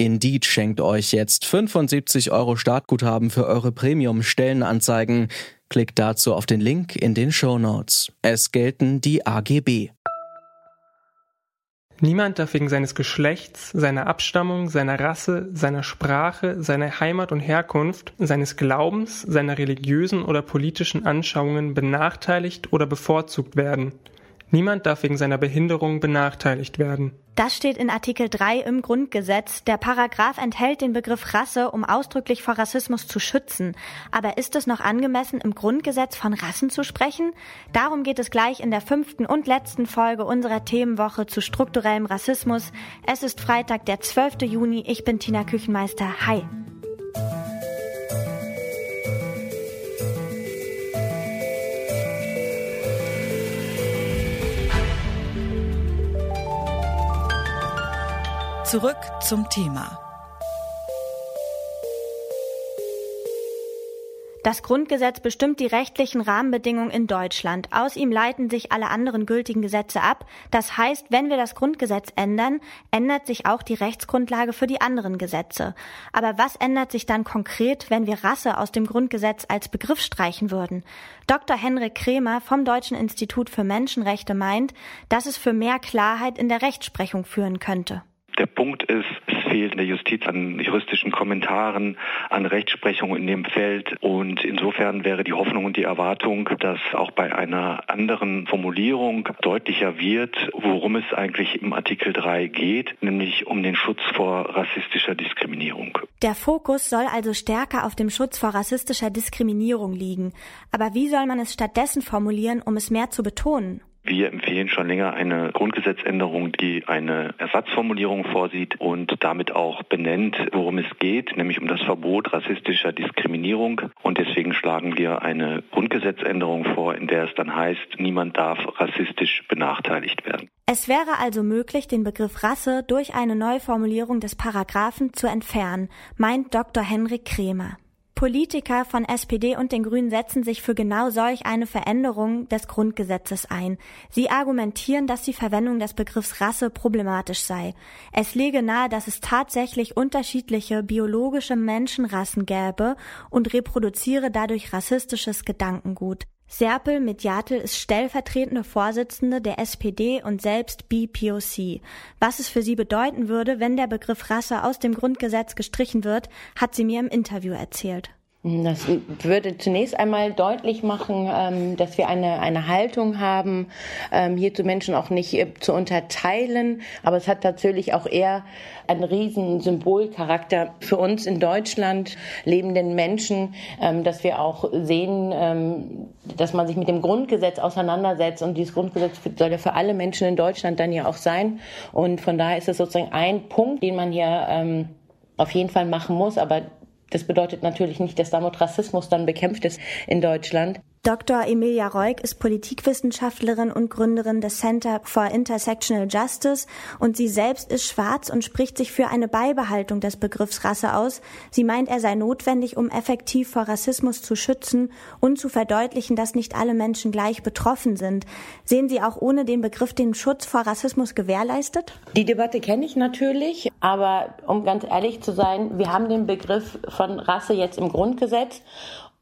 Indeed schenkt euch jetzt 75 Euro Startguthaben für eure Premium-Stellenanzeigen. Klickt dazu auf den Link in den Show Notes. Es gelten die AGB. Niemand darf wegen seines Geschlechts, seiner Abstammung, seiner Rasse, seiner Sprache, seiner Heimat und Herkunft, seines Glaubens, seiner religiösen oder politischen Anschauungen benachteiligt oder bevorzugt werden. Niemand darf wegen seiner Behinderung benachteiligt werden. Das steht in Artikel 3 im Grundgesetz. Der Paragraph enthält den Begriff Rasse, um ausdrücklich vor Rassismus zu schützen. Aber ist es noch angemessen, im Grundgesetz von Rassen zu sprechen? Darum geht es gleich in der fünften und letzten Folge unserer Themenwoche zu strukturellem Rassismus. Es ist Freitag, der 12. Juni. Ich bin Tina Küchenmeister. Hi. Zurück zum Thema. Das Grundgesetz bestimmt die rechtlichen Rahmenbedingungen in Deutschland. Aus ihm leiten sich alle anderen gültigen Gesetze ab. Das heißt, wenn wir das Grundgesetz ändern, ändert sich auch die Rechtsgrundlage für die anderen Gesetze. Aber was ändert sich dann konkret, wenn wir Rasse aus dem Grundgesetz als Begriff streichen würden? Dr. Henrik Kremer vom Deutschen Institut für Menschenrechte meint, dass es für mehr Klarheit in der Rechtsprechung führen könnte. Der Punkt ist, es fehlt in der Justiz an juristischen Kommentaren, an Rechtsprechung in dem Feld. Und insofern wäre die Hoffnung und die Erwartung, dass auch bei einer anderen Formulierung deutlicher wird, worum es eigentlich im Artikel 3 geht, nämlich um den Schutz vor rassistischer Diskriminierung. Der Fokus soll also stärker auf dem Schutz vor rassistischer Diskriminierung liegen. Aber wie soll man es stattdessen formulieren, um es mehr zu betonen? Wir empfehlen schon länger eine Grundgesetzänderung, die eine Ersatzformulierung vorsieht und damit auch benennt, worum es geht, nämlich um das Verbot rassistischer Diskriminierung. Und deswegen schlagen wir eine Grundgesetzänderung vor, in der es dann heißt, niemand darf rassistisch benachteiligt werden. Es wäre also möglich, den Begriff Rasse durch eine Neuformulierung des Paragraphen zu entfernen, meint Dr. Henrik Kremer. Politiker von SPD und den Grünen setzen sich für genau solch eine Veränderung des Grundgesetzes ein. Sie argumentieren, dass die Verwendung des Begriffs Rasse problematisch sei. Es lege nahe, dass es tatsächlich unterschiedliche biologische Menschenrassen gäbe und reproduziere dadurch rassistisches Gedankengut. Serpel Mediatel ist stellvertretende Vorsitzende der SPD und selbst BPOC. Was es für sie bedeuten würde, wenn der Begriff Rasse aus dem Grundgesetz gestrichen wird, hat sie mir im Interview erzählt. Das würde zunächst einmal deutlich machen, ähm, dass wir eine, eine Haltung haben, ähm, hier zu Menschen auch nicht äh, zu unterteilen. Aber es hat natürlich auch eher einen riesen Symbolcharakter für uns in Deutschland lebenden Menschen, ähm, dass wir auch sehen, dass man sich mit dem Grundgesetz auseinandersetzt. Und dieses Grundgesetz soll ja für alle Menschen in Deutschland dann ja auch sein. Und von daher ist es sozusagen ein Punkt, den man hier auf jeden Fall machen muss. Aber das bedeutet natürlich nicht, dass damit Rassismus dann bekämpft ist in Deutschland. Dr. Emilia Reuk ist Politikwissenschaftlerin und Gründerin des Center for Intersectional Justice und sie selbst ist schwarz und spricht sich für eine Beibehaltung des Begriffs Rasse aus. Sie meint, er sei notwendig, um effektiv vor Rassismus zu schützen und zu verdeutlichen, dass nicht alle Menschen gleich betroffen sind. Sehen Sie auch ohne den Begriff den Schutz vor Rassismus gewährleistet? Die Debatte kenne ich natürlich, aber um ganz ehrlich zu sein, wir haben den Begriff von Rasse jetzt im Grundgesetz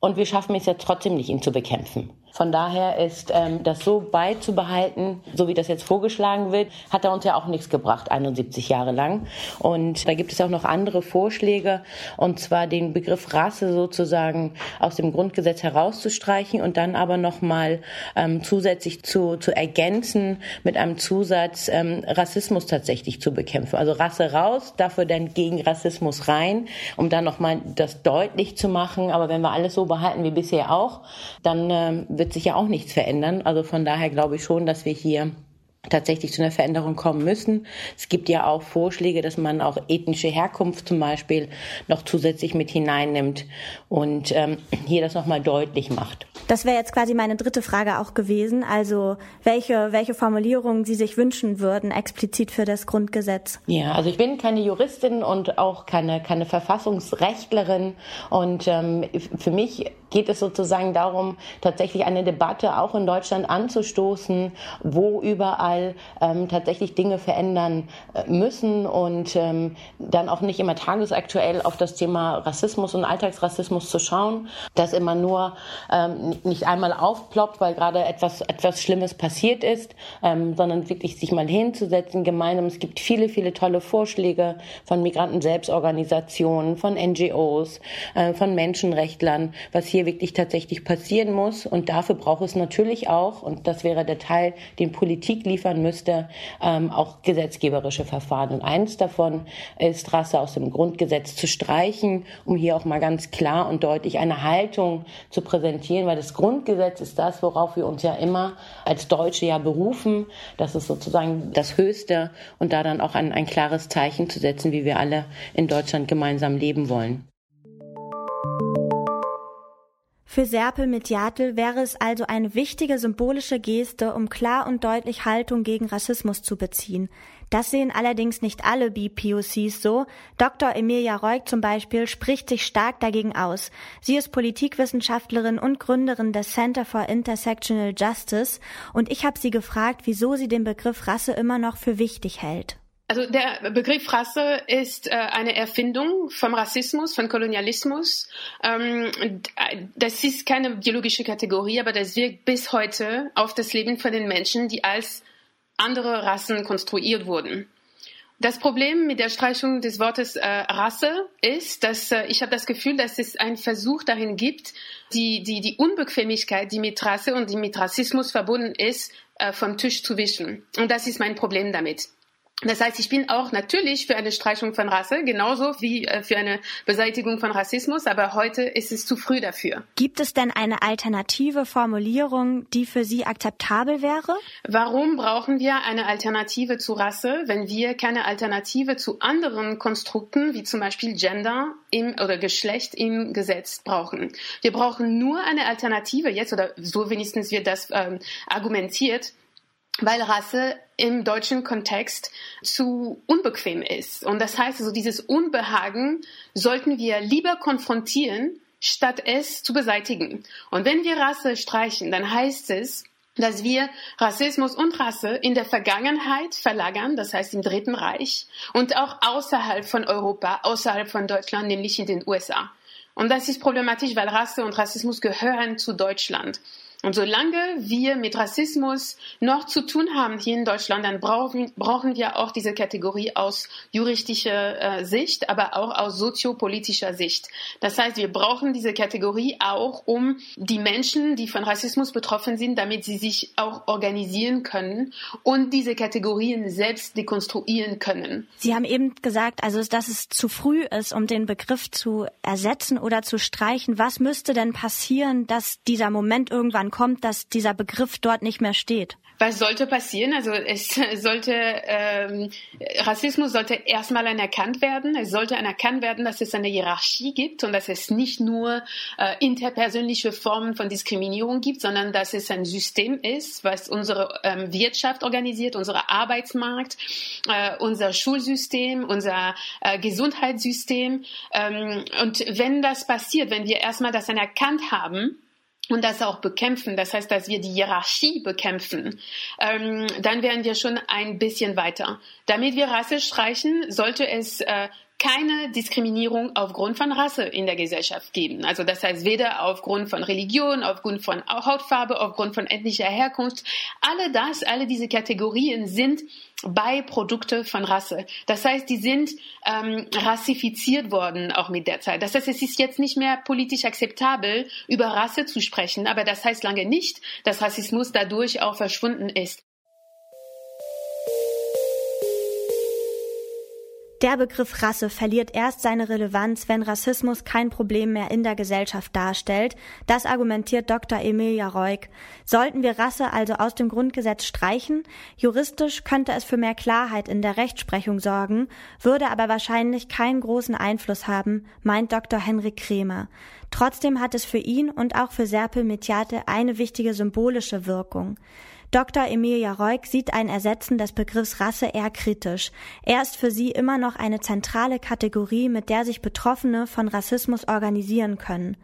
und wir schaffen es ja trotzdem nicht, ihn zu bekämpfen. Von daher ist ähm, das so beizubehalten, so wie das jetzt vorgeschlagen wird, hat er uns ja auch nichts gebracht, 71 Jahre lang. Und da gibt es auch noch andere Vorschläge, und zwar den Begriff Rasse sozusagen aus dem Grundgesetz herauszustreichen und dann aber nochmal ähm, zusätzlich zu, zu ergänzen mit einem Zusatz, ähm, Rassismus tatsächlich zu bekämpfen. Also Rasse raus, dafür dann gegen Rassismus rein, um dann nochmal das deutlich zu machen. Aber wenn wir alles so behalten wie bisher auch, dann ähm, wird sich ja auch nichts verändern. Also von daher glaube ich schon, dass wir hier tatsächlich zu einer Veränderung kommen müssen. Es gibt ja auch Vorschläge, dass man auch ethnische Herkunft zum Beispiel noch zusätzlich mit hineinnimmt und ähm, hier das nochmal deutlich macht. Das wäre jetzt quasi meine dritte Frage auch gewesen. Also welche, welche Formulierungen Sie sich wünschen würden, explizit für das Grundgesetz? Ja, also ich bin keine Juristin und auch keine, keine Verfassungsrechtlerin. Und ähm, für mich geht es sozusagen darum, tatsächlich eine Debatte auch in Deutschland anzustoßen, wo überall ähm, tatsächlich Dinge verändern äh, müssen und ähm, dann auch nicht immer tagesaktuell auf das Thema Rassismus und Alltagsrassismus zu schauen, dass immer nur ähm, nicht einmal aufploppt, weil gerade etwas, etwas Schlimmes passiert ist, ähm, sondern wirklich sich mal hinzusetzen gemeinsam. Es gibt viele, viele tolle Vorschläge von Migranten-Selbstorganisationen, von NGOs, äh, von Menschenrechtlern, was hier wirklich tatsächlich passieren muss. Und dafür braucht es natürlich auch, und das wäre der Teil, den Politik liefern müsste, ähm, auch gesetzgeberische Verfahren. Und eins davon ist, Rasse aus dem Grundgesetz zu streichen, um hier auch mal ganz klar und deutlich eine Haltung zu präsentieren, weil das das Grundgesetz ist das, worauf wir uns ja immer als Deutsche ja berufen. Das ist sozusagen das Höchste und da dann auch ein, ein klares Zeichen zu setzen, wie wir alle in Deutschland gemeinsam leben wollen. Für Serpel Mediatel wäre es also eine wichtige symbolische Geste, um klar und deutlich Haltung gegen Rassismus zu beziehen. Das sehen allerdings nicht alle BPOCs so. Dr. Emilia Reuk zum Beispiel spricht sich stark dagegen aus. Sie ist Politikwissenschaftlerin und Gründerin des Center for Intersectional Justice und ich habe sie gefragt, wieso sie den Begriff Rasse immer noch für wichtig hält. Also der Begriff Rasse ist äh, eine Erfindung vom Rassismus, von Kolonialismus. Ähm, das ist keine biologische Kategorie, aber das wirkt bis heute auf das Leben von den Menschen, die als andere Rassen konstruiert wurden. Das Problem mit der Streichung des Wortes äh, Rasse ist, dass äh, ich habe das Gefühl, dass es einen Versuch darin gibt, die, die, die Unbequemlichkeit, die mit Rasse und die mit Rassismus verbunden ist, äh, vom Tisch zu wischen. Und das ist mein Problem damit. Das heißt, ich bin auch natürlich für eine Streichung von Rasse, genauso wie äh, für eine Beseitigung von Rassismus, aber heute ist es zu früh dafür. Gibt es denn eine alternative Formulierung, die für Sie akzeptabel wäre? Warum brauchen wir eine Alternative zu Rasse, wenn wir keine Alternative zu anderen Konstrukten, wie zum Beispiel Gender im, oder Geschlecht im Gesetz brauchen? Wir brauchen nur eine Alternative jetzt, oder so wenigstens wird das ähm, argumentiert, weil Rasse im deutschen Kontext zu unbequem ist. Und das heißt also, dieses Unbehagen sollten wir lieber konfrontieren, statt es zu beseitigen. Und wenn wir Rasse streichen, dann heißt es, dass wir Rassismus und Rasse in der Vergangenheit verlagern, das heißt im Dritten Reich, und auch außerhalb von Europa, außerhalb von Deutschland, nämlich in den USA. Und das ist problematisch, weil Rasse und Rassismus gehören zu Deutschland. Und solange wir mit Rassismus noch zu tun haben hier in Deutschland, dann brauchen, brauchen wir auch diese Kategorie aus juristischer äh, Sicht, aber auch aus soziopolitischer Sicht. Das heißt, wir brauchen diese Kategorie auch, um die Menschen, die von Rassismus betroffen sind, damit sie sich auch organisieren können und diese Kategorien selbst dekonstruieren können. Sie haben eben gesagt, also dass es zu früh ist, um den Begriff zu ersetzen oder zu streichen. Was müsste denn passieren, dass dieser Moment irgendwann kommt, dass dieser Begriff dort nicht mehr steht? Was sollte passieren? Also es sollte ähm, Rassismus sollte erstmal anerkannt werden. Es sollte anerkannt werden, dass es eine Hierarchie gibt und dass es nicht nur äh, interpersönliche Formen von Diskriminierung gibt, sondern dass es ein System ist, was unsere ähm, Wirtschaft organisiert, unser Arbeitsmarkt, äh, unser Schulsystem, unser äh, Gesundheitssystem. Ähm, und wenn das passiert, wenn wir erstmal das anerkannt haben, und das auch bekämpfen, das heißt, dass wir die Hierarchie bekämpfen, ähm, dann wären wir schon ein bisschen weiter. Damit wir Rasse streichen, sollte es äh, keine Diskriminierung aufgrund von Rasse in der Gesellschaft geben. Also das heißt weder aufgrund von Religion, aufgrund von Hautfarbe, aufgrund von ethnischer Herkunft. Alle das, alle diese Kategorien sind Beiprodukte von Rasse. Das heißt, die sind ähm, rassifiziert worden auch mit der Zeit. Das heißt, es ist jetzt nicht mehr politisch akzeptabel, über Rasse zu sprechen, aber das heißt lange nicht, dass Rassismus dadurch auch verschwunden ist. Der Begriff Rasse verliert erst seine Relevanz, wenn Rassismus kein Problem mehr in der Gesellschaft darstellt. Das argumentiert Dr. Emilia Reuk. Sollten wir Rasse also aus dem Grundgesetz streichen? Juristisch könnte es für mehr Klarheit in der Rechtsprechung sorgen, würde aber wahrscheinlich keinen großen Einfluss haben, meint Dr. Henrik Kremer. Trotzdem hat es für ihn und auch für Serpil Mediate eine wichtige symbolische Wirkung. Dr. Emilia Reuk sieht ein Ersetzen des Begriffs Rasse eher kritisch. Er ist für sie immer noch eine zentrale Kategorie, mit der sich Betroffene von Rassismus organisieren können.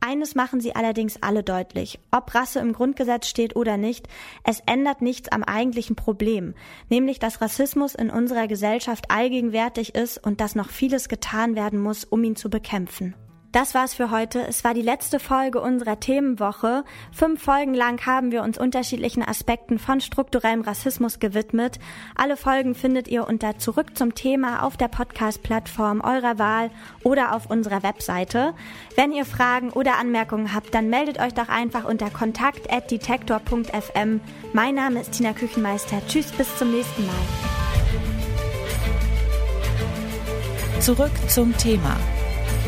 Eines machen sie allerdings alle deutlich. Ob Rasse im Grundgesetz steht oder nicht, es ändert nichts am eigentlichen Problem, nämlich dass Rassismus in unserer Gesellschaft allgegenwärtig ist und dass noch vieles getan werden muss, um ihn zu bekämpfen. Das war's für heute. Es war die letzte Folge unserer Themenwoche. Fünf Folgen lang haben wir uns unterschiedlichen Aspekten von strukturellem Rassismus gewidmet. Alle Folgen findet ihr unter Zurück zum Thema auf der Podcast-Plattform eurer Wahl oder auf unserer Webseite. Wenn ihr Fragen oder Anmerkungen habt, dann meldet euch doch einfach unter kontakt.detektor.fm. Mein Name ist Tina Küchenmeister. Tschüss, bis zum nächsten Mal. Zurück zum Thema